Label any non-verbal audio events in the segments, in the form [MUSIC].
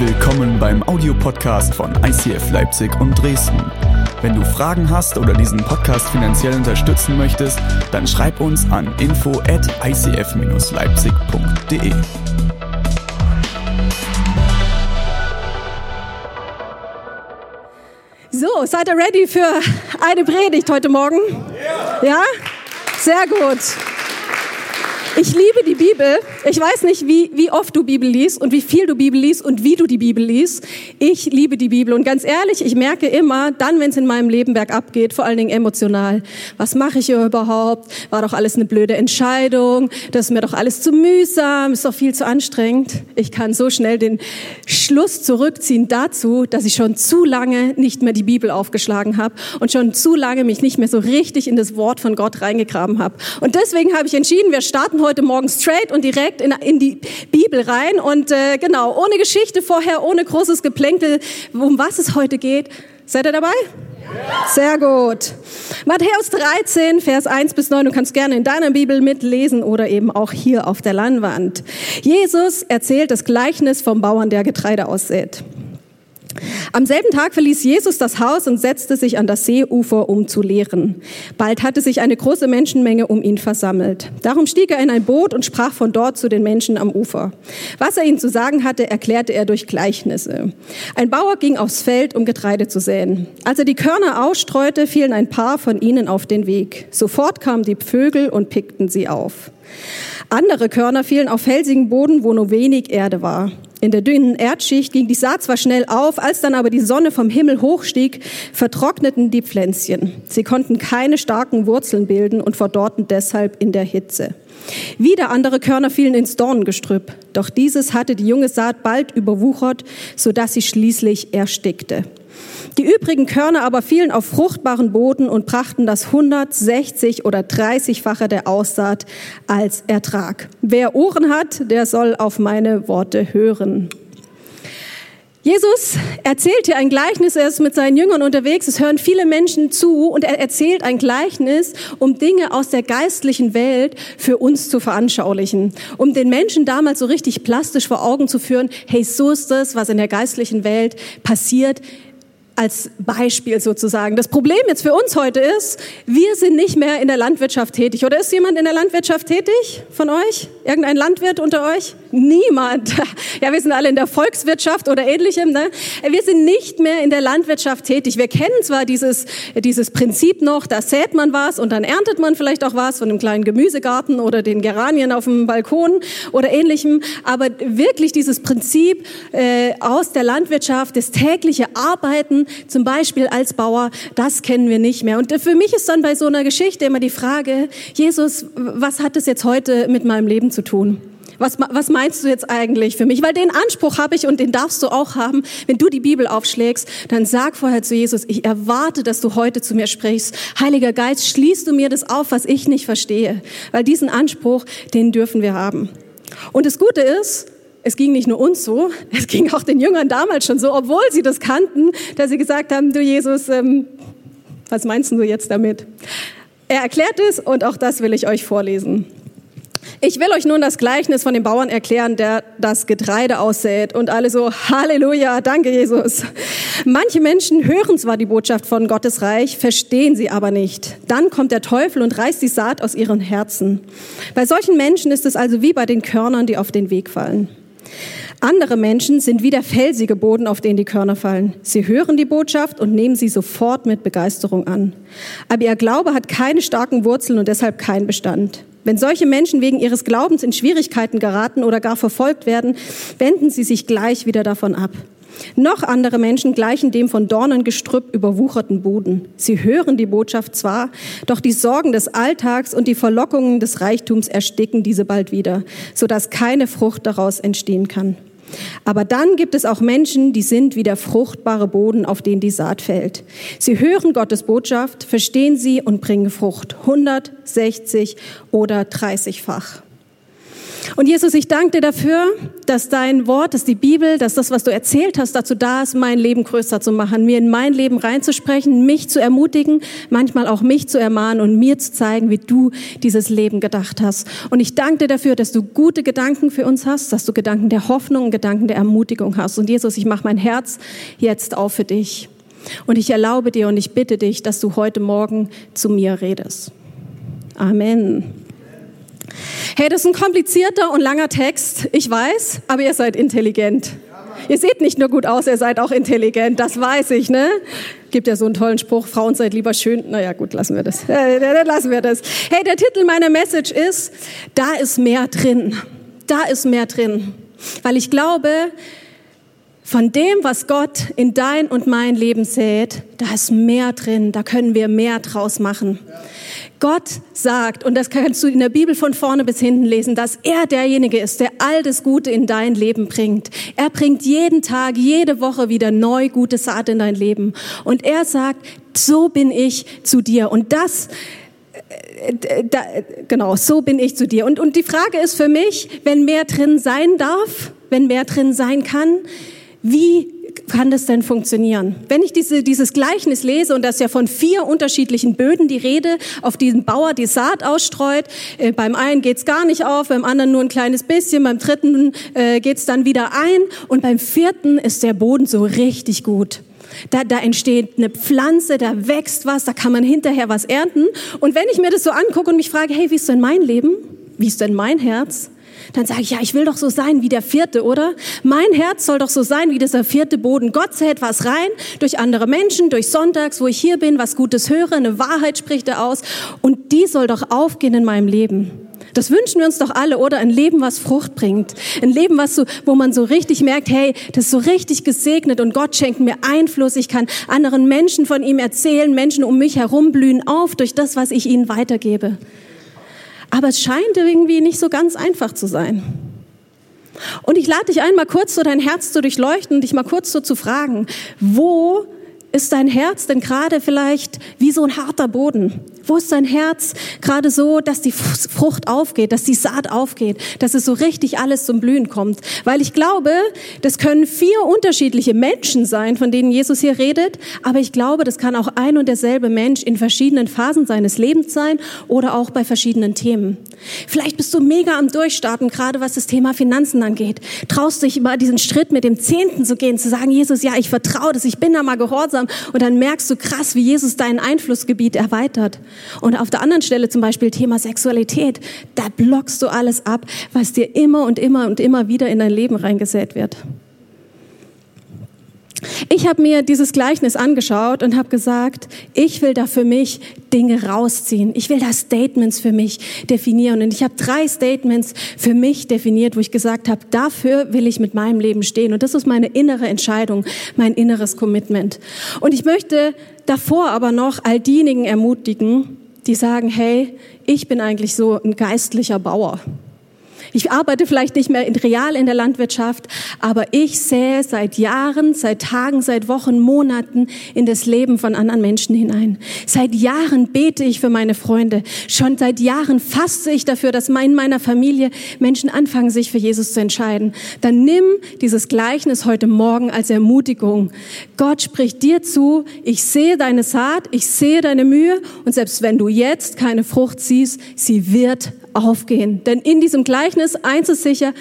willkommen beim Audiopodcast von ICF Leipzig und Dresden. Wenn du Fragen hast oder diesen Podcast finanziell unterstützen möchtest, dann schreib uns an info at icf-leipzig.de. So, seid ihr ready für eine Predigt heute Morgen? Ja? Sehr gut. Ich liebe die Bibel. Ich weiß nicht, wie, wie oft du Bibel liest und wie viel du Bibel liest und wie du die Bibel liest. Ich liebe die Bibel. Und ganz ehrlich, ich merke immer, dann, wenn es in meinem Leben bergab geht, vor allen Dingen emotional, was mache ich hier überhaupt? War doch alles eine blöde Entscheidung. Das ist mir doch alles zu mühsam. Ist doch viel zu anstrengend. Ich kann so schnell den Schluss zurückziehen dazu, dass ich schon zu lange nicht mehr die Bibel aufgeschlagen habe und schon zu lange mich nicht mehr so richtig in das Wort von Gott reingegraben habe. Und deswegen habe ich entschieden, wir starten heute heute Morgen straight und direkt in, in die Bibel rein. Und äh, genau, ohne Geschichte vorher, ohne großes Geplänkel, um was es heute geht. Seid ihr dabei? Sehr gut. Matthäus 13, Vers 1 bis 9. Du kannst gerne in deiner Bibel mitlesen oder eben auch hier auf der Leinwand. Jesus erzählt das Gleichnis vom Bauern, der Getreide aussät. Am selben Tag verließ Jesus das Haus und setzte sich an das Seeufer, um zu lehren. Bald hatte sich eine große Menschenmenge um ihn versammelt. Darum stieg er in ein Boot und sprach von dort zu den Menschen am Ufer. Was er ihnen zu sagen hatte, erklärte er durch Gleichnisse. Ein Bauer ging aufs Feld, um Getreide zu säen. Als er die Körner ausstreute, fielen ein paar von ihnen auf den Weg. Sofort kamen die Vögel und pickten sie auf. Andere Körner fielen auf felsigen Boden, wo nur wenig Erde war. In der dünnen Erdschicht ging die Saat zwar schnell auf, als dann aber die Sonne vom Himmel hochstieg, vertrockneten die Pflänzchen. Sie konnten keine starken Wurzeln bilden und verdorrten deshalb in der Hitze. Wieder andere Körner fielen ins Dornengestrüpp, doch dieses hatte die junge Saat bald überwuchert, so dass sie schließlich erstickte. Die übrigen Körner aber fielen auf fruchtbaren Boden und brachten das 160 oder 30-fache der Aussaat als Ertrag. Wer Ohren hat, der soll auf meine Worte hören. Jesus erzählt hier ein Gleichnis, er ist mit seinen Jüngern unterwegs, es hören viele Menschen zu und er erzählt ein Gleichnis, um Dinge aus der geistlichen Welt für uns zu veranschaulichen, um den Menschen damals so richtig plastisch vor Augen zu führen, hey, so ist das, was in der geistlichen Welt passiert als Beispiel sozusagen. Das Problem jetzt für uns heute ist, wir sind nicht mehr in der Landwirtschaft tätig. Oder ist jemand in der Landwirtschaft tätig von euch? Irgendein Landwirt unter euch? Niemand. [LAUGHS] Ja, wir sind alle in der Volkswirtschaft oder ähnlichem. Ne? Wir sind nicht mehr in der Landwirtschaft tätig. Wir kennen zwar dieses, dieses Prinzip noch, da sät man was und dann erntet man vielleicht auch was von einem kleinen Gemüsegarten oder den Geranien auf dem Balkon oder ähnlichem. Aber wirklich dieses Prinzip äh, aus der Landwirtschaft, das tägliche Arbeiten, zum Beispiel als Bauer, das kennen wir nicht mehr. Und für mich ist dann bei so einer Geschichte immer die Frage, Jesus, was hat das jetzt heute mit meinem Leben zu tun? Was, was meinst du jetzt eigentlich für mich? Weil den Anspruch habe ich und den darfst du auch haben. Wenn du die Bibel aufschlägst, dann sag vorher zu Jesus, ich erwarte, dass du heute zu mir sprichst. Heiliger Geist, schließt du mir das auf, was ich nicht verstehe. Weil diesen Anspruch, den dürfen wir haben. Und das Gute ist, es ging nicht nur uns so, [LAUGHS] es ging auch den Jüngern damals schon so, obwohl sie das kannten, dass sie gesagt haben, du Jesus, ähm, was meinst du jetzt damit? Er erklärt es und auch das will ich euch vorlesen. Ich will euch nun das Gleichnis von dem Bauern erklären, der das Getreide aussät und alle so, Halleluja, danke Jesus. Manche Menschen hören zwar die Botschaft von Gottes Reich, verstehen sie aber nicht. Dann kommt der Teufel und reißt die Saat aus ihren Herzen. Bei solchen Menschen ist es also wie bei den Körnern, die auf den Weg fallen. Andere Menschen sind wie der felsige Boden, auf den die Körner fallen. Sie hören die Botschaft und nehmen sie sofort mit Begeisterung an. Aber ihr Glaube hat keine starken Wurzeln und deshalb keinen Bestand. Wenn solche Menschen wegen ihres Glaubens in Schwierigkeiten geraten oder gar verfolgt werden, wenden sie sich gleich wieder davon ab. Noch andere Menschen gleichen dem von Dornengestrüpp überwucherten Boden. Sie hören die Botschaft zwar, doch die Sorgen des Alltags und die Verlockungen des Reichtums ersticken diese bald wieder, sodass keine Frucht daraus entstehen kann. Aber dann gibt es auch Menschen, die sind wie der fruchtbare Boden, auf den die Saat fällt. Sie hören Gottes Botschaft, verstehen sie und bringen Frucht. 160 oder 30-fach. Und Jesus, ich danke dir dafür, dass dein Wort, dass die Bibel, dass das, was du erzählt hast, dazu da ist, mein Leben größer zu machen, mir in mein Leben reinzusprechen, mich zu ermutigen, manchmal auch mich zu ermahnen und mir zu zeigen, wie du dieses Leben gedacht hast. Und ich danke dir dafür, dass du gute Gedanken für uns hast, dass du Gedanken der Hoffnung und Gedanken der Ermutigung hast. Und Jesus, ich mache mein Herz jetzt auf für dich. Und ich erlaube dir und ich bitte dich, dass du heute Morgen zu mir redest. Amen. Hey, das ist ein komplizierter und langer Text, ich weiß, aber ihr seid intelligent. Ihr seht nicht nur gut aus, ihr seid auch intelligent, das weiß ich, ne? Gibt ja so einen tollen Spruch, Frauen seid lieber schön. Naja, gut, lassen wir das. Äh, lassen wir das. Hey, der Titel meiner Message ist, da ist mehr drin. Da ist mehr drin. Weil ich glaube, von dem, was Gott in dein und mein Leben sät, da ist mehr drin, da können wir mehr draus machen. Gott sagt, und das kannst du in der Bibel von vorne bis hinten lesen, dass er derjenige ist, der all das Gute in dein Leben bringt. Er bringt jeden Tag, jede Woche wieder neu gute Saat in dein Leben. Und er sagt, so bin ich zu dir. Und das, äh, da, genau, so bin ich zu dir. Und, und die Frage ist für mich, wenn mehr drin sein darf, wenn mehr drin sein kann, wie kann das denn funktionieren? Wenn ich diese, dieses Gleichnis lese und das ja von vier unterschiedlichen Böden die Rede, auf diesen Bauer die Saat ausstreut, äh, beim einen geht's gar nicht auf, beim anderen nur ein kleines bisschen, beim dritten äh, geht's dann wieder ein und beim vierten ist der Boden so richtig gut. Da, da entsteht eine Pflanze, da wächst was, da kann man hinterher was ernten. Und wenn ich mir das so angucke und mich frage, hey, wie ist denn mein Leben? Wie ist denn mein Herz? Dann sage ich, ja, ich will doch so sein wie der vierte, oder? Mein Herz soll doch so sein wie dieser vierte Boden. Gott zählt was rein durch andere Menschen, durch Sonntags, wo ich hier bin, was Gutes höre, eine Wahrheit spricht er aus und die soll doch aufgehen in meinem Leben. Das wünschen wir uns doch alle, oder? Ein Leben, was Frucht bringt. Ein Leben, was so, wo man so richtig merkt, hey, das ist so richtig gesegnet und Gott schenkt mir Einfluss. Ich kann anderen Menschen von ihm erzählen. Menschen um mich herum blühen auf durch das, was ich ihnen weitergebe. Aber es scheint irgendwie nicht so ganz einfach zu sein. Und ich lade dich ein, mal kurz so dein Herz zu durchleuchten und dich mal kurz so zu fragen, wo ist dein Herz denn gerade vielleicht wie so ein harter Boden? Wo ist dein Herz gerade so, dass die Frucht aufgeht, dass die Saat aufgeht, dass es so richtig alles zum Blühen kommt? Weil ich glaube, das können vier unterschiedliche Menschen sein, von denen Jesus hier redet, aber ich glaube, das kann auch ein und derselbe Mensch in verschiedenen Phasen seines Lebens sein oder auch bei verschiedenen Themen. Vielleicht bist du mega am Durchstarten, gerade was das Thema Finanzen angeht. Traust dich mal diesen Schritt mit dem Zehnten zu gehen, zu sagen, Jesus, ja, ich vertraue das, ich bin da mal gehorsam und dann merkst du krass, wie Jesus dein Einflussgebiet erweitert. Und auf der anderen Stelle zum Beispiel Thema Sexualität, da blockst du alles ab, was dir immer und immer und immer wieder in dein Leben reingesät wird. Ich habe mir dieses Gleichnis angeschaut und habe gesagt, ich will da für mich Dinge rausziehen. Ich will da Statements für mich definieren. Und ich habe drei Statements für mich definiert, wo ich gesagt habe, dafür will ich mit meinem Leben stehen. Und das ist meine innere Entscheidung, mein inneres Commitment. Und ich möchte davor aber noch all diejenigen ermutigen, die sagen, hey, ich bin eigentlich so ein geistlicher Bauer. Ich arbeite vielleicht nicht mehr in real in der Landwirtschaft, aber ich sähe seit Jahren, seit Tagen, seit Wochen, Monaten in das Leben von anderen Menschen hinein. Seit Jahren bete ich für meine Freunde. Schon seit Jahren faste ich dafür, dass in meiner Familie Menschen anfangen, sich für Jesus zu entscheiden. Dann nimm dieses Gleichnis heute Morgen als Ermutigung. Gott spricht dir zu, ich sehe deine Saat, ich sehe deine Mühe und selbst wenn du jetzt keine Frucht siehst, sie wird aufgehen. Denn in diesem Gleichnis, eins ist sicher,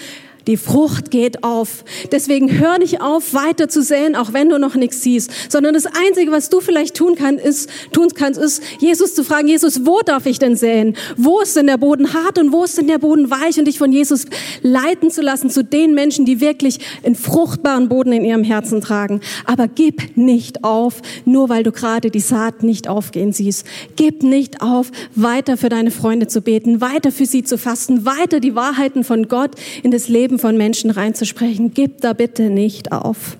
die Frucht geht auf. Deswegen hör nicht auf, weiter zu säen, auch wenn du noch nichts siehst. Sondern das Einzige, was du vielleicht tun, kann, ist, tun kannst, ist, Jesus zu fragen, Jesus, wo darf ich denn säen? Wo ist denn der Boden hart und wo ist denn der Boden weich? Und dich von Jesus leiten zu lassen zu den Menschen, die wirklich einen fruchtbaren Boden in ihrem Herzen tragen. Aber gib nicht auf, nur weil du gerade die Saat nicht aufgehen siehst. Gib nicht auf, weiter für deine Freunde zu beten, weiter für sie zu fasten, weiter die Wahrheiten von Gott in das Leben Leben von Menschen reinzusprechen. Gib da bitte nicht auf.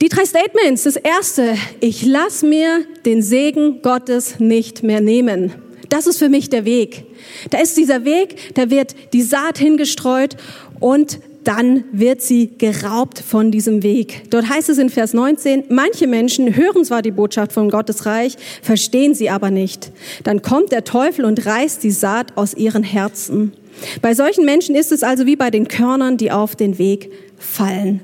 Die drei Statements. Das erste, ich lass mir den Segen Gottes nicht mehr nehmen. Das ist für mich der Weg. Da ist dieser Weg, da wird die Saat hingestreut und dann wird sie geraubt von diesem Weg. Dort heißt es in Vers 19, manche Menschen hören zwar die Botschaft von Gottes Reich, verstehen sie aber nicht. Dann kommt der Teufel und reißt die Saat aus ihren Herzen. Bei solchen Menschen ist es also wie bei den Körnern, die auf den Weg fallen.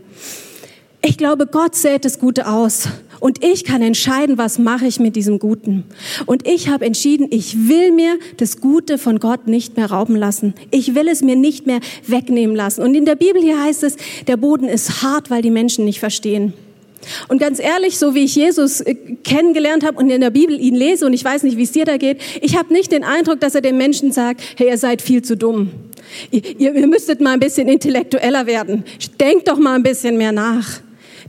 Ich glaube, Gott sät das Gute aus. Und ich kann entscheiden, was mache ich mit diesem Guten. Und ich habe entschieden, ich will mir das Gute von Gott nicht mehr rauben lassen. Ich will es mir nicht mehr wegnehmen lassen. Und in der Bibel hier heißt es, der Boden ist hart, weil die Menschen nicht verstehen. Und ganz ehrlich, so wie ich Jesus äh, kennengelernt habe und in der Bibel ihn lese, und ich weiß nicht, wie es dir da geht, ich habe nicht den Eindruck, dass er den Menschen sagt, hey, ihr seid viel zu dumm. Ihr, ihr müsstet mal ein bisschen intellektueller werden. Denkt doch mal ein bisschen mehr nach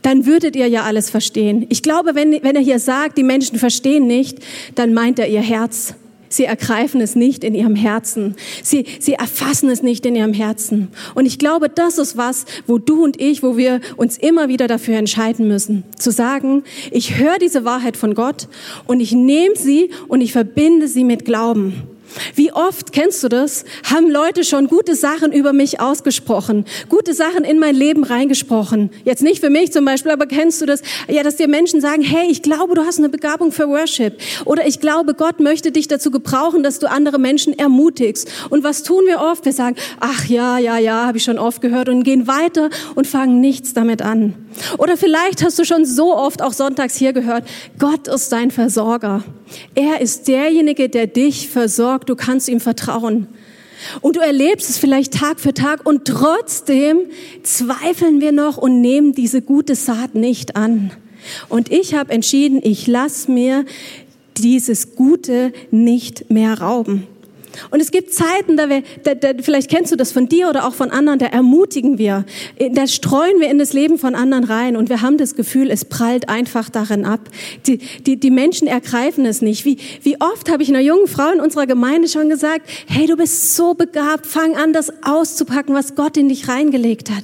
dann würdet ihr ja alles verstehen. Ich glaube, wenn, wenn er hier sagt, die Menschen verstehen nicht, dann meint er ihr Herz. Sie ergreifen es nicht in ihrem Herzen. Sie, sie erfassen es nicht in ihrem Herzen. Und ich glaube, das ist was, wo du und ich, wo wir uns immer wieder dafür entscheiden müssen. Zu sagen, ich höre diese Wahrheit von Gott und ich nehme sie und ich verbinde sie mit Glauben. Wie oft, kennst du das, haben Leute schon gute Sachen über mich ausgesprochen, gute Sachen in mein Leben reingesprochen. Jetzt nicht für mich zum Beispiel, aber kennst du das, ja, dass dir Menschen sagen, hey, ich glaube, du hast eine Begabung für Worship. Oder ich glaube, Gott möchte dich dazu gebrauchen, dass du andere Menschen ermutigst. Und was tun wir oft? Wir sagen, ach ja, ja, ja, habe ich schon oft gehört und gehen weiter und fangen nichts damit an. Oder vielleicht hast du schon so oft auch sonntags hier gehört, Gott ist dein Versorger. Er ist derjenige, der dich versorgt. Du kannst ihm vertrauen. Und du erlebst es vielleicht Tag für Tag und trotzdem zweifeln wir noch und nehmen diese gute Saat nicht an. Und ich habe entschieden, ich lasse mir dieses Gute nicht mehr rauben. Und es gibt Zeiten, da wir, da, da, vielleicht kennst du das von dir oder auch von anderen, da ermutigen wir, da streuen wir in das Leben von anderen rein und wir haben das Gefühl, es prallt einfach darin ab. Die, die, die Menschen ergreifen es nicht. Wie, wie oft habe ich einer jungen Frau in unserer Gemeinde schon gesagt, hey, du bist so begabt, fang an, das auszupacken, was Gott in dich reingelegt hat.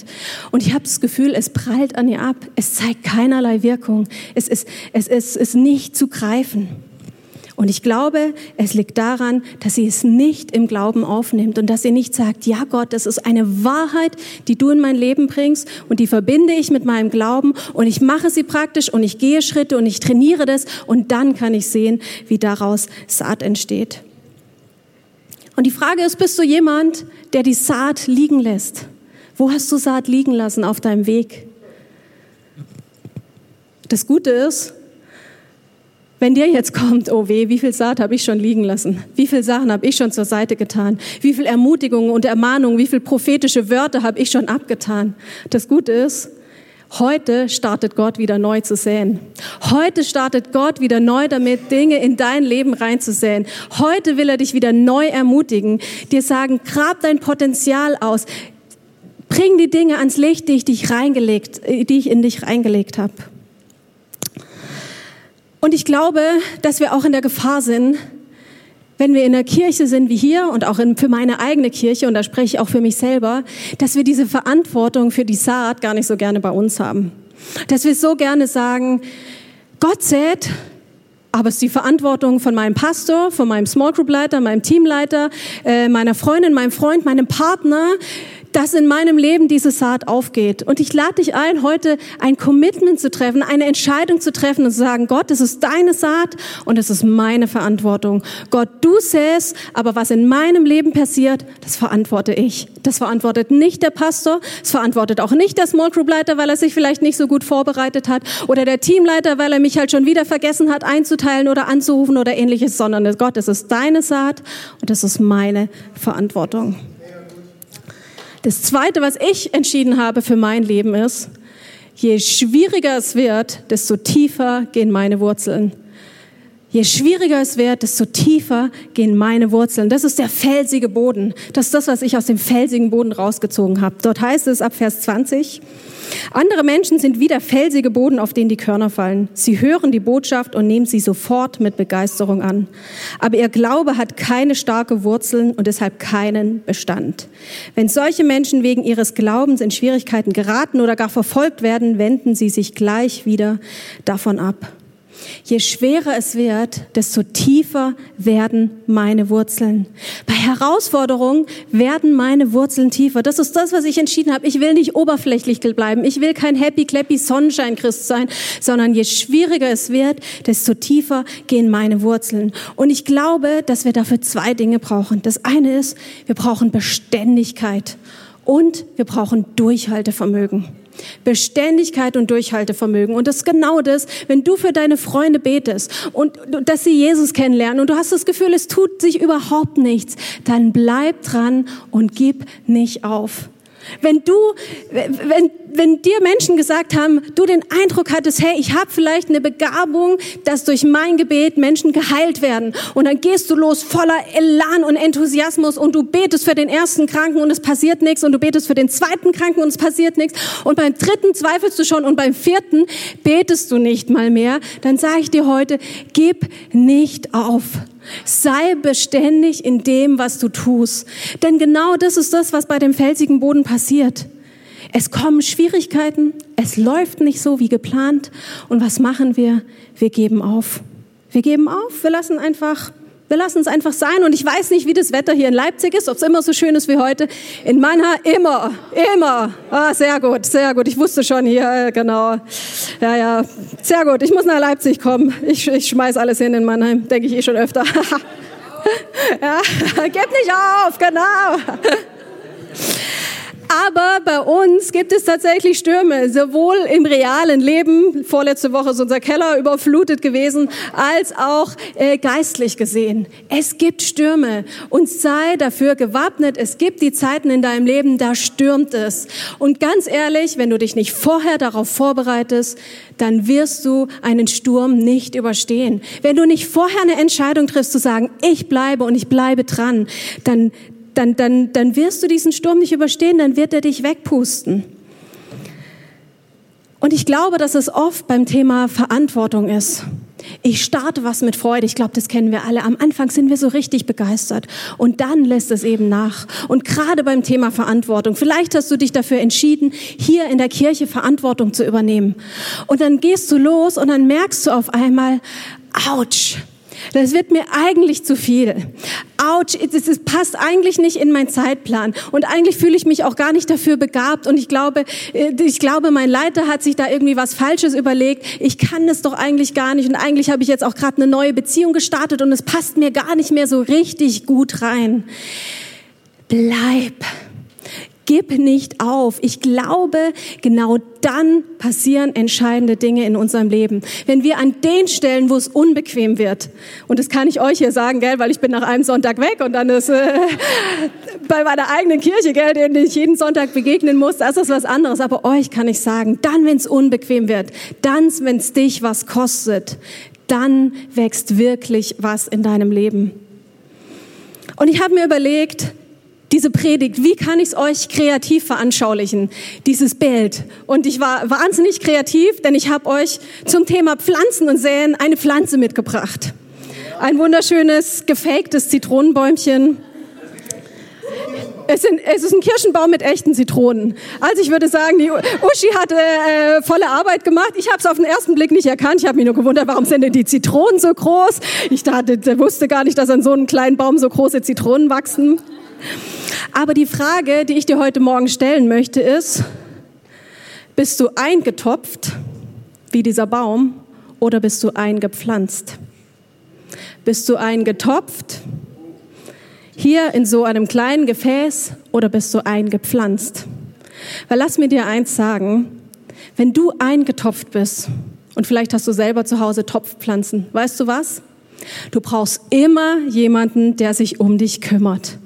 Und ich habe das Gefühl, es prallt an ihr ab. Es zeigt keinerlei Wirkung. Es ist, es ist, es ist nicht zu greifen. Und ich glaube, es liegt daran, dass sie es nicht im Glauben aufnimmt und dass sie nicht sagt, ja Gott, das ist eine Wahrheit, die du in mein Leben bringst und die verbinde ich mit meinem Glauben und ich mache sie praktisch und ich gehe Schritte und ich trainiere das und dann kann ich sehen, wie daraus Saat entsteht. Und die Frage ist, bist du jemand, der die Saat liegen lässt? Wo hast du Saat liegen lassen auf deinem Weg? Das Gute ist, wenn dir jetzt kommt, oh weh, wie viel Saat habe ich schon liegen lassen? Wie viel Sachen habe ich schon zur Seite getan? Wie viel Ermutigungen und Ermahnungen, wie viel prophetische Wörter habe ich schon abgetan? Das Gute ist, heute startet Gott wieder neu zu säen. Heute startet Gott wieder neu damit, Dinge in dein Leben reinzusäen. Heute will er dich wieder neu ermutigen, dir sagen, grab dein Potenzial aus. Bring die Dinge ans Licht, die ich, dich reingelegt, die ich in dich reingelegt habe. Und ich glaube, dass wir auch in der Gefahr sind, wenn wir in der Kirche sind wie hier und auch in, für meine eigene Kirche, und da spreche ich auch für mich selber, dass wir diese Verantwortung für die Saat gar nicht so gerne bei uns haben. Dass wir so gerne sagen, Gott sät, aber es ist die Verantwortung von meinem Pastor, von meinem Small Group Leiter, meinem Teamleiter, äh, meiner Freundin, meinem Freund, meinem Partner, dass in meinem Leben diese Saat aufgeht. Und ich lade dich ein, heute ein Commitment zu treffen, eine Entscheidung zu treffen und zu sagen, Gott, es ist deine Saat und es ist meine Verantwortung. Gott, du sähst, aber was in meinem Leben passiert, das verantworte ich. Das verantwortet nicht der Pastor, es verantwortet auch nicht der Small Group Leiter, weil er sich vielleicht nicht so gut vorbereitet hat oder der Teamleiter, weil er mich halt schon wieder vergessen hat einzuteilen oder anzurufen oder ähnliches, sondern Gott, es ist deine Saat und es ist meine Verantwortung. Das Zweite, was ich entschieden habe für mein Leben ist, je schwieriger es wird, desto tiefer gehen meine Wurzeln. Je schwieriger es wird, desto tiefer gehen meine Wurzeln. Das ist der felsige Boden. Das ist das, was ich aus dem felsigen Boden rausgezogen habe. Dort heißt es ab Vers 20, andere Menschen sind wie der felsige Boden, auf den die Körner fallen. Sie hören die Botschaft und nehmen sie sofort mit Begeisterung an. Aber ihr Glaube hat keine starke Wurzeln und deshalb keinen Bestand. Wenn solche Menschen wegen ihres Glaubens in Schwierigkeiten geraten oder gar verfolgt werden, wenden sie sich gleich wieder davon ab. Je schwerer es wird, desto tiefer werden meine Wurzeln. Bei Herausforderungen werden meine Wurzeln tiefer. Das ist das, was ich entschieden habe. Ich will nicht oberflächlich bleiben. Ich will kein happy clappy Sonnenschein Christ sein, sondern je schwieriger es wird, desto tiefer gehen meine Wurzeln. Und ich glaube, dass wir dafür zwei Dinge brauchen. Das eine ist, wir brauchen Beständigkeit und wir brauchen Durchhaltevermögen. Beständigkeit und Durchhaltevermögen. Und das ist genau das, wenn du für deine Freunde betest und dass sie Jesus kennenlernen und du hast das Gefühl, es tut sich überhaupt nichts, dann bleib dran und gib nicht auf. Wenn du, wenn, wenn dir Menschen gesagt haben, du den Eindruck hattest, hey, ich habe vielleicht eine Begabung, dass durch mein Gebet Menschen geheilt werden. Und dann gehst du los voller Elan und Enthusiasmus und du betest für den ersten Kranken und es passiert nichts und du betest für den zweiten Kranken und es passiert nichts. Und beim dritten zweifelst du schon und beim vierten betest du nicht mal mehr. Dann sage ich dir heute, gib nicht auf. Sei beständig in dem, was du tust. Denn genau das ist das, was bei dem felsigen Boden passiert. Es kommen Schwierigkeiten, es läuft nicht so wie geplant. Und was machen wir? Wir geben auf. Wir geben auf, wir lassen einfach wir lassen es einfach sein. Und ich weiß nicht, wie das Wetter hier in Leipzig ist, ob es immer so schön ist wie heute. In Mannheim immer, immer. Ah, sehr gut, sehr gut. Ich wusste schon hier, genau. Ja, ja, sehr gut. Ich muss nach Leipzig kommen. Ich, ich schmeiß alles hin in Mannheim, denke ich eh schon öfter. [LAUGHS] ja, [LAUGHS] gib nicht auf, genau. Aber bei uns gibt es tatsächlich Stürme, sowohl im realen Leben, vorletzte Woche ist unser Keller überflutet gewesen, als auch äh, geistlich gesehen. Es gibt Stürme und sei dafür gewappnet. Es gibt die Zeiten in deinem Leben, da stürmt es. Und ganz ehrlich, wenn du dich nicht vorher darauf vorbereitest, dann wirst du einen Sturm nicht überstehen. Wenn du nicht vorher eine Entscheidung triffst zu sagen, ich bleibe und ich bleibe dran, dann, dann, dann, dann wirst du diesen Sturm nicht überstehen, dann wird er dich wegpusten. Und ich glaube, dass es oft beim Thema Verantwortung ist. Ich starte was mit Freude. Ich glaube, das kennen wir alle. Am Anfang sind wir so richtig begeistert und dann lässt es eben nach. Und gerade beim Thema Verantwortung, vielleicht hast du dich dafür entschieden, hier in der Kirche Verantwortung zu übernehmen. Und dann gehst du los und dann merkst du auf einmal, ouch, das wird mir eigentlich zu viel. Autsch, es passt eigentlich nicht in meinen Zeitplan. Und eigentlich fühle ich mich auch gar nicht dafür begabt. Und ich glaube, äh, ich glaube, mein Leiter hat sich da irgendwie was Falsches überlegt. Ich kann es doch eigentlich gar nicht. Und eigentlich habe ich jetzt auch gerade eine neue Beziehung gestartet und es passt mir gar nicht mehr so richtig gut rein. Bleib gib nicht auf. Ich glaube, genau dann passieren entscheidende Dinge in unserem Leben. Wenn wir an den Stellen, wo es unbequem wird, und das kann ich euch hier sagen, gell, weil ich bin nach einem Sonntag weg und dann ist äh, [LAUGHS] bei meiner eigenen Kirche, gell, den ich jeden Sonntag begegnen muss, das ist was anderes. Aber euch kann ich sagen, dann, wenn es unbequem wird, dann, wenn es dich was kostet, dann wächst wirklich was in deinem Leben. Und ich habe mir überlegt, diese Predigt, wie kann ich es euch kreativ veranschaulichen, dieses Bild. Und ich war wahnsinnig kreativ, denn ich habe euch zum Thema Pflanzen und Säen eine Pflanze mitgebracht. Ein wunderschönes, gefaktes Zitronenbäumchen. Es, sind, es, ist ein Kirschenbaum mit echten Zitronen. Also ich würde sagen, die Uschi hat äh, volle Arbeit gemacht. Ich habe es auf den ersten Blick nicht erkannt. Ich habe mich nur gewundert, warum sind denn die Zitronen so groß? Ich dachte, wusste gar nicht, dass an so einem kleinen Baum so große Zitronen wachsen. Aber die Frage, die ich dir heute Morgen stellen möchte, ist, bist du eingetopft wie dieser Baum oder bist du eingepflanzt? Bist du eingetopft hier in so einem kleinen Gefäß oder bist du eingepflanzt? Weil lass mir dir eins sagen, wenn du eingetopft bist und vielleicht hast du selber zu Hause Topfpflanzen, weißt du was? Du brauchst immer jemanden, der sich um dich kümmert.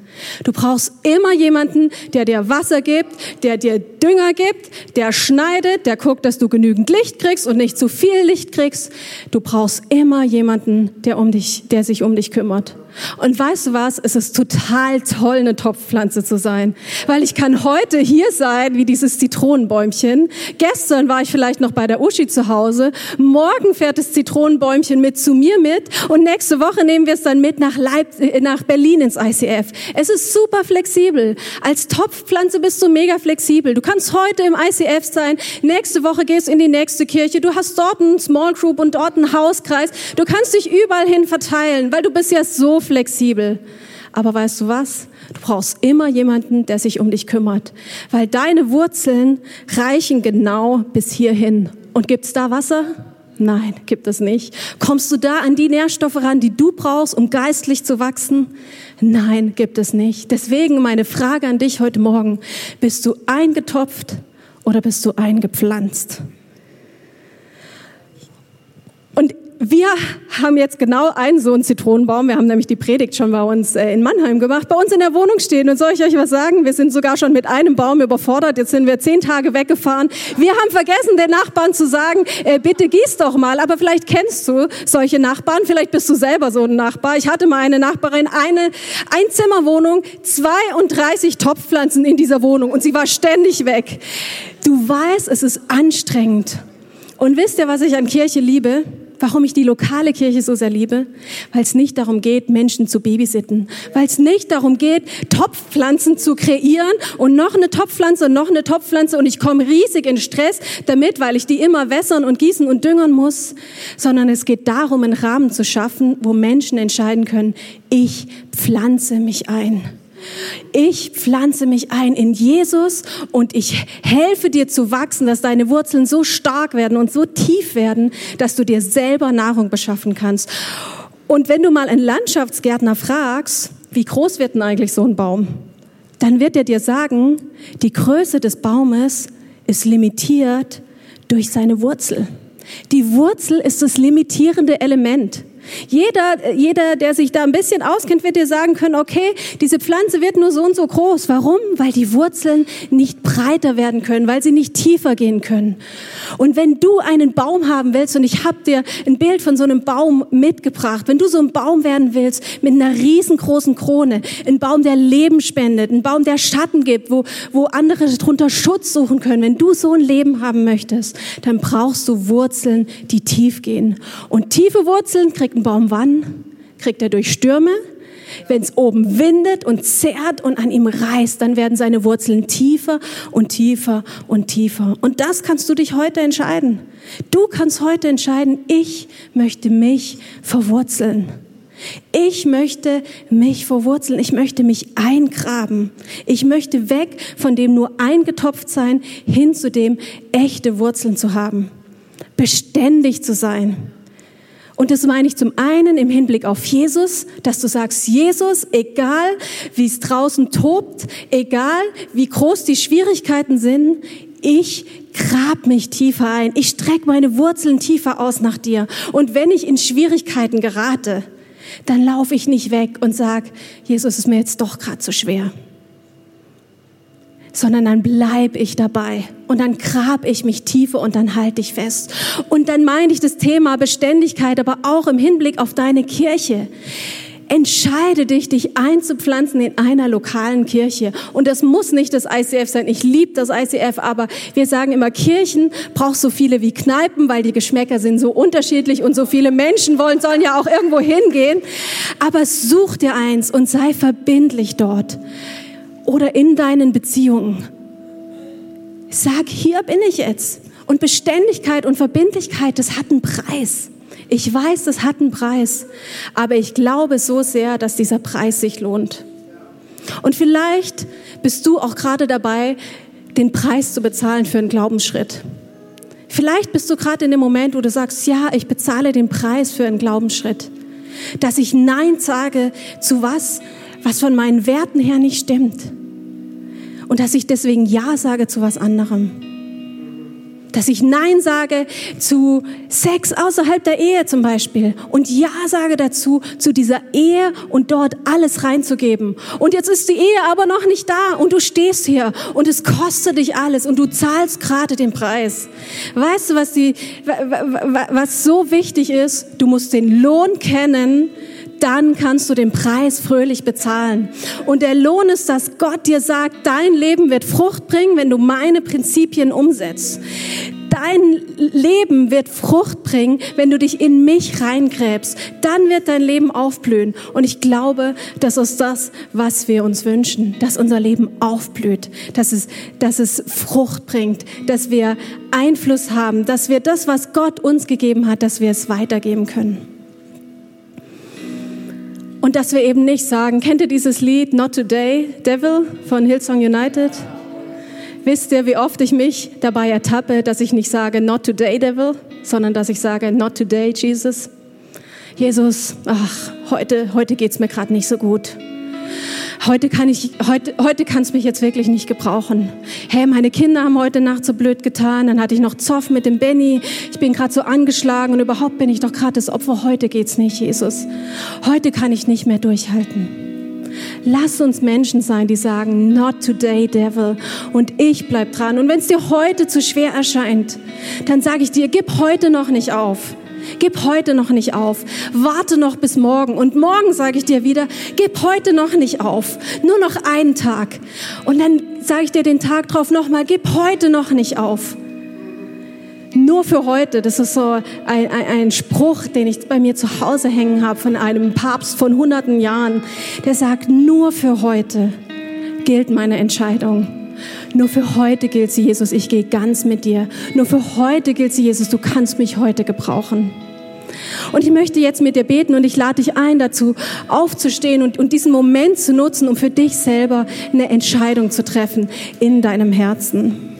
Du brauchst immer jemanden, der dir Wasser gibt, der dir Dünger gibt, der schneidet, der guckt, dass du genügend Licht kriegst und nicht zu viel Licht kriegst. Du brauchst immer jemanden, der um dich, der sich um dich kümmert. Und weißt du was? Es ist total toll, eine Topfpflanze zu sein. Weil ich kann heute hier sein, wie dieses Zitronenbäumchen. Gestern war ich vielleicht noch bei der Uschi zu Hause. Morgen fährt das Zitronenbäumchen mit zu mir mit. Und nächste Woche nehmen wir es dann mit nach, Leip äh, nach Berlin ins ICF. Es ist super flexibel. Als Topfpflanze bist du mega flexibel. Du kannst heute im ICF sein. Nächste Woche gehst du in die nächste Kirche. Du hast dort einen Small Group und dort einen Hauskreis. Du kannst dich überall hin verteilen, weil du bist ja so flexibel. Aber weißt du was? Du brauchst immer jemanden, der sich um dich kümmert, weil deine Wurzeln reichen genau bis hierhin. Und gibt's da Wasser? Nein, gibt es nicht. Kommst du da an die Nährstoffe ran, die du brauchst, um geistlich zu wachsen? Nein, gibt es nicht. Deswegen meine Frage an dich heute Morgen. Bist du eingetopft oder bist du eingepflanzt? Und wir haben jetzt genau einen so einen Zitronenbaum. Wir haben nämlich die Predigt schon bei uns äh, in Mannheim gemacht. Bei uns in der Wohnung stehen. Und soll ich euch was sagen? Wir sind sogar schon mit einem Baum überfordert. Jetzt sind wir zehn Tage weggefahren. Wir haben vergessen, den Nachbarn zu sagen, äh, bitte gieß doch mal. Aber vielleicht kennst du solche Nachbarn. Vielleicht bist du selber so ein Nachbar. Ich hatte mal eine Nachbarin, eine Einzimmerwohnung, 32 Topfpflanzen in dieser Wohnung. Und sie war ständig weg. Du weißt, es ist anstrengend. Und wisst ihr, was ich an Kirche liebe? Warum ich die lokale Kirche so sehr liebe? Weil es nicht darum geht, Menschen zu babysitten. Weil es nicht darum geht, Topfpflanzen zu kreieren und noch eine Topfpflanze und noch eine Topfpflanze und ich komme riesig in Stress damit, weil ich die immer wässern und gießen und düngern muss. Sondern es geht darum, einen Rahmen zu schaffen, wo Menschen entscheiden können, ich pflanze mich ein. Ich pflanze mich ein in Jesus und ich helfe dir zu wachsen, dass deine Wurzeln so stark werden und so tief werden, dass du dir selber Nahrung beschaffen kannst. Und wenn du mal einen Landschaftsgärtner fragst, wie groß wird denn eigentlich so ein Baum? Dann wird er dir sagen, die Größe des Baumes ist limitiert durch seine Wurzel. Die Wurzel ist das limitierende Element. Jeder, jeder, der sich da ein bisschen auskennt, wird dir sagen können, okay, diese Pflanze wird nur so und so groß. Warum? Weil die Wurzeln nicht breiter werden können, weil sie nicht tiefer gehen können. Und wenn du einen Baum haben willst, und ich habe dir ein Bild von so einem Baum mitgebracht, wenn du so ein Baum werden willst mit einer riesengroßen Krone, ein Baum, der Leben spendet, ein Baum, der Schatten gibt, wo, wo andere drunter Schutz suchen können, wenn du so ein Leben haben möchtest, dann brauchst du Wurzeln, die tief gehen. Und tiefe Wurzeln kriegt ein Baum wann? Kriegt er durch Stürme? Wenn es oben windet und zerrt und an ihm reißt, dann werden seine Wurzeln tiefer und tiefer und tiefer. Und das kannst du dich heute entscheiden. Du kannst heute entscheiden, ich möchte mich verwurzeln. Ich möchte mich verwurzeln. Ich möchte mich eingraben. Ich möchte weg von dem nur eingetopft sein hin zu dem echte Wurzeln zu haben. Beständig zu sein. Und das meine ich zum einen im Hinblick auf Jesus, dass du sagst, Jesus, egal wie es draußen tobt, egal wie groß die Schwierigkeiten sind, ich grab mich tiefer ein. Ich strecke meine Wurzeln tiefer aus nach dir. Und wenn ich in Schwierigkeiten gerate, dann laufe ich nicht weg und sag, Jesus ist mir jetzt doch gerade zu schwer sondern dann bleib ich dabei und dann grab ich mich tiefer und dann halte ich fest. Und dann meine ich das Thema Beständigkeit, aber auch im Hinblick auf deine Kirche. Entscheide dich, dich einzupflanzen in einer lokalen Kirche. Und das muss nicht das ICF sein. Ich liebe das ICF, aber wir sagen immer, Kirchen braucht so viele wie Kneipen, weil die Geschmäcker sind so unterschiedlich und so viele Menschen wollen, sollen ja auch irgendwo hingehen. Aber such dir eins und sei verbindlich dort oder in deinen Beziehungen. Sag, hier bin ich jetzt. Und Beständigkeit und Verbindlichkeit, das hat einen Preis. Ich weiß, das hat einen Preis. Aber ich glaube so sehr, dass dieser Preis sich lohnt. Und vielleicht bist du auch gerade dabei, den Preis zu bezahlen für einen Glaubensschritt. Vielleicht bist du gerade in dem Moment, wo du sagst, ja, ich bezahle den Preis für einen Glaubensschritt. Dass ich Nein sage zu was, was von meinen Werten her nicht stimmt. Und dass ich deswegen Ja sage zu was anderem. Dass ich Nein sage zu Sex außerhalb der Ehe zum Beispiel. Und Ja sage dazu, zu dieser Ehe und dort alles reinzugeben. Und jetzt ist die Ehe aber noch nicht da und du stehst hier und es kostet dich alles und du zahlst gerade den Preis. Weißt du, was, die, was so wichtig ist? Du musst den Lohn kennen, dann kannst du den Preis fröhlich bezahlen. Und der Lohn ist, dass Gott dir sagt, dein Leben wird Frucht bringen, wenn du meine Prinzipien umsetzt. Dein Leben wird Frucht bringen, wenn du dich in mich reingräbst. Dann wird dein Leben aufblühen. Und ich glaube, das ist das, was wir uns wünschen, dass unser Leben aufblüht, dass es, dass es Frucht bringt, dass wir Einfluss haben, dass wir das, was Gott uns gegeben hat, dass wir es weitergeben können. Und dass wir eben nicht sagen, kennt ihr dieses Lied Not Today, Devil von Hillsong United? Wisst ihr, wie oft ich mich dabei ertappe, dass ich nicht sage, not today, devil, sondern dass ich sage, not today, Jesus. Jesus, ach, heute, heute geht's mir gerade nicht so gut. Heute kann ich, heute, heute kann's mich jetzt wirklich nicht gebrauchen. Hey, meine Kinder haben heute Nacht so blöd getan. Dann hatte ich noch Zoff mit dem Benny. Ich bin gerade so angeschlagen und überhaupt bin ich doch gerade das Opfer. Heute geht's nicht, Jesus. Heute kann ich nicht mehr durchhalten. Lass uns Menschen sein, die sagen, not today, devil. Und ich bleib dran. Und wenn es dir heute zu schwer erscheint, dann sage ich dir, gib heute noch nicht auf. Gib heute noch nicht auf. Warte noch bis morgen. Und morgen sage ich dir wieder, gib heute noch nicht auf. Nur noch einen Tag. Und dann sage ich dir den Tag drauf nochmal, gib heute noch nicht auf nur für heute. Das ist so ein, ein, ein, Spruch, den ich bei mir zu Hause hängen habe von einem Papst von hunderten Jahren. Der sagt, nur für heute gilt meine Entscheidung. Nur für heute gilt sie, Jesus, ich gehe ganz mit dir. Nur für heute gilt sie, Jesus, du kannst mich heute gebrauchen. Und ich möchte jetzt mit dir beten und ich lade dich ein, dazu aufzustehen und, und diesen Moment zu nutzen, um für dich selber eine Entscheidung zu treffen in deinem Herzen.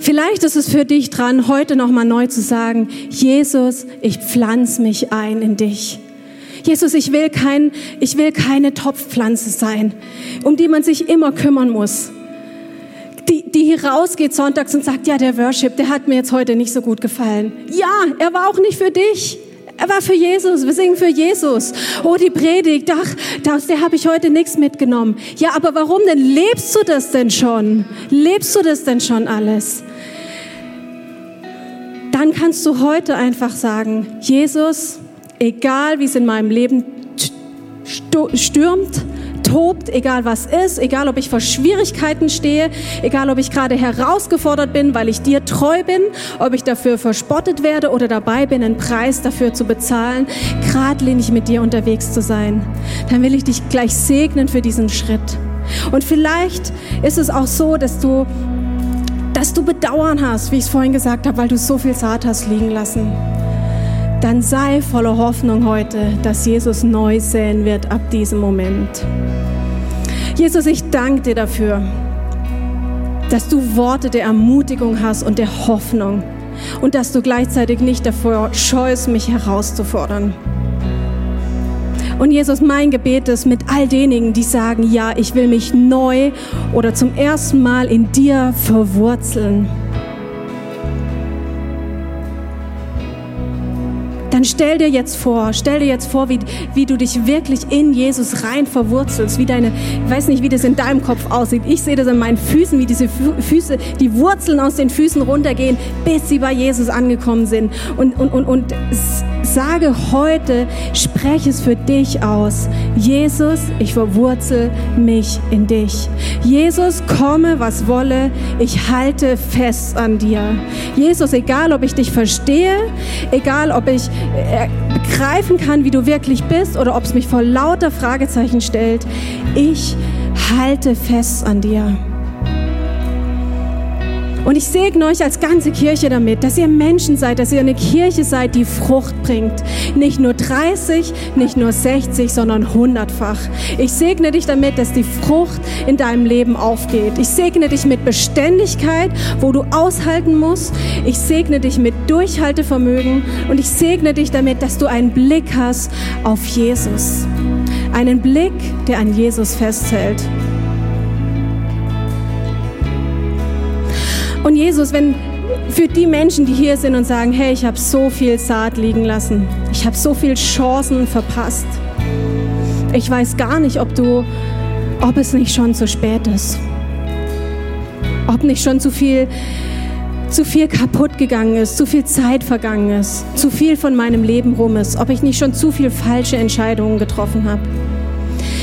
Vielleicht ist es für dich dran, heute nochmal neu zu sagen, Jesus, ich pflanze mich ein in dich. Jesus, ich will, kein, ich will keine Topfpflanze sein, um die man sich immer kümmern muss. Die, die hier rausgeht sonntags und sagt, ja, der Worship, der hat mir jetzt heute nicht so gut gefallen. Ja, er war auch nicht für dich. Er war für Jesus. Wir singen für Jesus. Oh, die Predigt, ach, aus der habe ich heute nichts mitgenommen. Ja, aber warum denn? Lebst du das denn schon? Lebst du das denn schon alles? dann kannst du heute einfach sagen, Jesus, egal wie es in meinem Leben stürmt, tobt, egal was ist, egal ob ich vor Schwierigkeiten stehe, egal ob ich gerade herausgefordert bin, weil ich dir treu bin, ob ich dafür verspottet werde oder dabei bin, einen Preis dafür zu bezahlen, geradlinig mit dir unterwegs zu sein, dann will ich dich gleich segnen für diesen Schritt. Und vielleicht ist es auch so, dass du dass du Bedauern hast, wie ich es vorhin gesagt habe, weil du so viel Saat hast liegen lassen, dann sei voller Hoffnung heute, dass Jesus neu säen wird ab diesem Moment. Jesus, ich danke dir dafür, dass du Worte der Ermutigung hast und der Hoffnung und dass du gleichzeitig nicht davor scheust, mich herauszufordern. Und Jesus, mein Gebet ist mit all denjenigen, die sagen, ja, ich will mich neu oder zum ersten Mal in dir verwurzeln. Dann stell dir jetzt vor, stell dir jetzt vor, wie, wie du dich wirklich in Jesus rein verwurzelst, wie deine, ich weiß nicht, wie das in deinem Kopf aussieht. Ich sehe das in meinen Füßen, wie diese Füße, die Wurzeln aus den Füßen runtergehen, bis sie bei Jesus angekommen sind. Und, und, und, und sage heute, spreche es für dich aus. Jesus, ich verwurzel mich in dich. Jesus, komme, was wolle, ich halte fest an dir. Jesus, egal ob ich dich verstehe, egal ob ich äh, begreifen kann, wie du wirklich bist oder ob es mich vor lauter Fragezeichen stellt, ich halte fest an dir. Und ich segne euch als ganze Kirche damit, dass ihr Menschen seid, dass ihr eine Kirche seid, die Frucht bringt. Nicht nur 30, nicht nur 60, sondern hundertfach. Ich segne dich damit, dass die Frucht in deinem Leben aufgeht. Ich segne dich mit Beständigkeit, wo du aushalten musst. Ich segne dich mit Durchhaltevermögen und ich segne dich damit, dass du einen Blick hast auf Jesus. Einen Blick, der an Jesus festhält. Und Jesus, wenn für die Menschen, die hier sind und sagen, hey, ich habe so viel Saat liegen lassen, ich habe so viele Chancen verpasst, ich weiß gar nicht, ob du, ob es nicht schon zu spät ist, ob nicht schon zu viel zu viel kaputt gegangen ist, zu viel Zeit vergangen ist, zu viel von meinem Leben rum ist, ob ich nicht schon zu viel falsche Entscheidungen getroffen habe.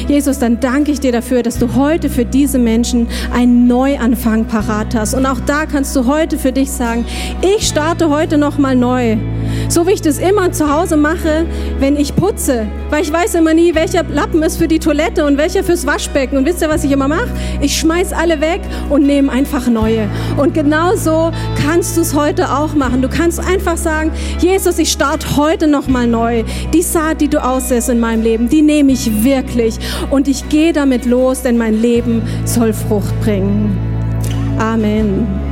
Jesus, dann danke ich dir dafür, dass du heute für diese Menschen einen Neuanfang parat hast. Und auch da kannst du heute für dich sagen, ich starte heute nochmal neu. So wie ich das immer zu Hause mache, wenn ich putze. Weil ich weiß immer nie, welcher Lappen ist für die Toilette und welcher fürs Waschbecken. Und wisst ihr, was ich immer mache? Ich schmeiß alle weg und nehme einfach neue. Und genau so kannst du es heute auch machen. Du kannst einfach sagen, Jesus, ich starte heute nochmal neu. Die Saat, die du aussäst in meinem Leben, die nehme ich wirklich. Und ich gehe damit los, denn mein Leben soll Frucht bringen. Amen.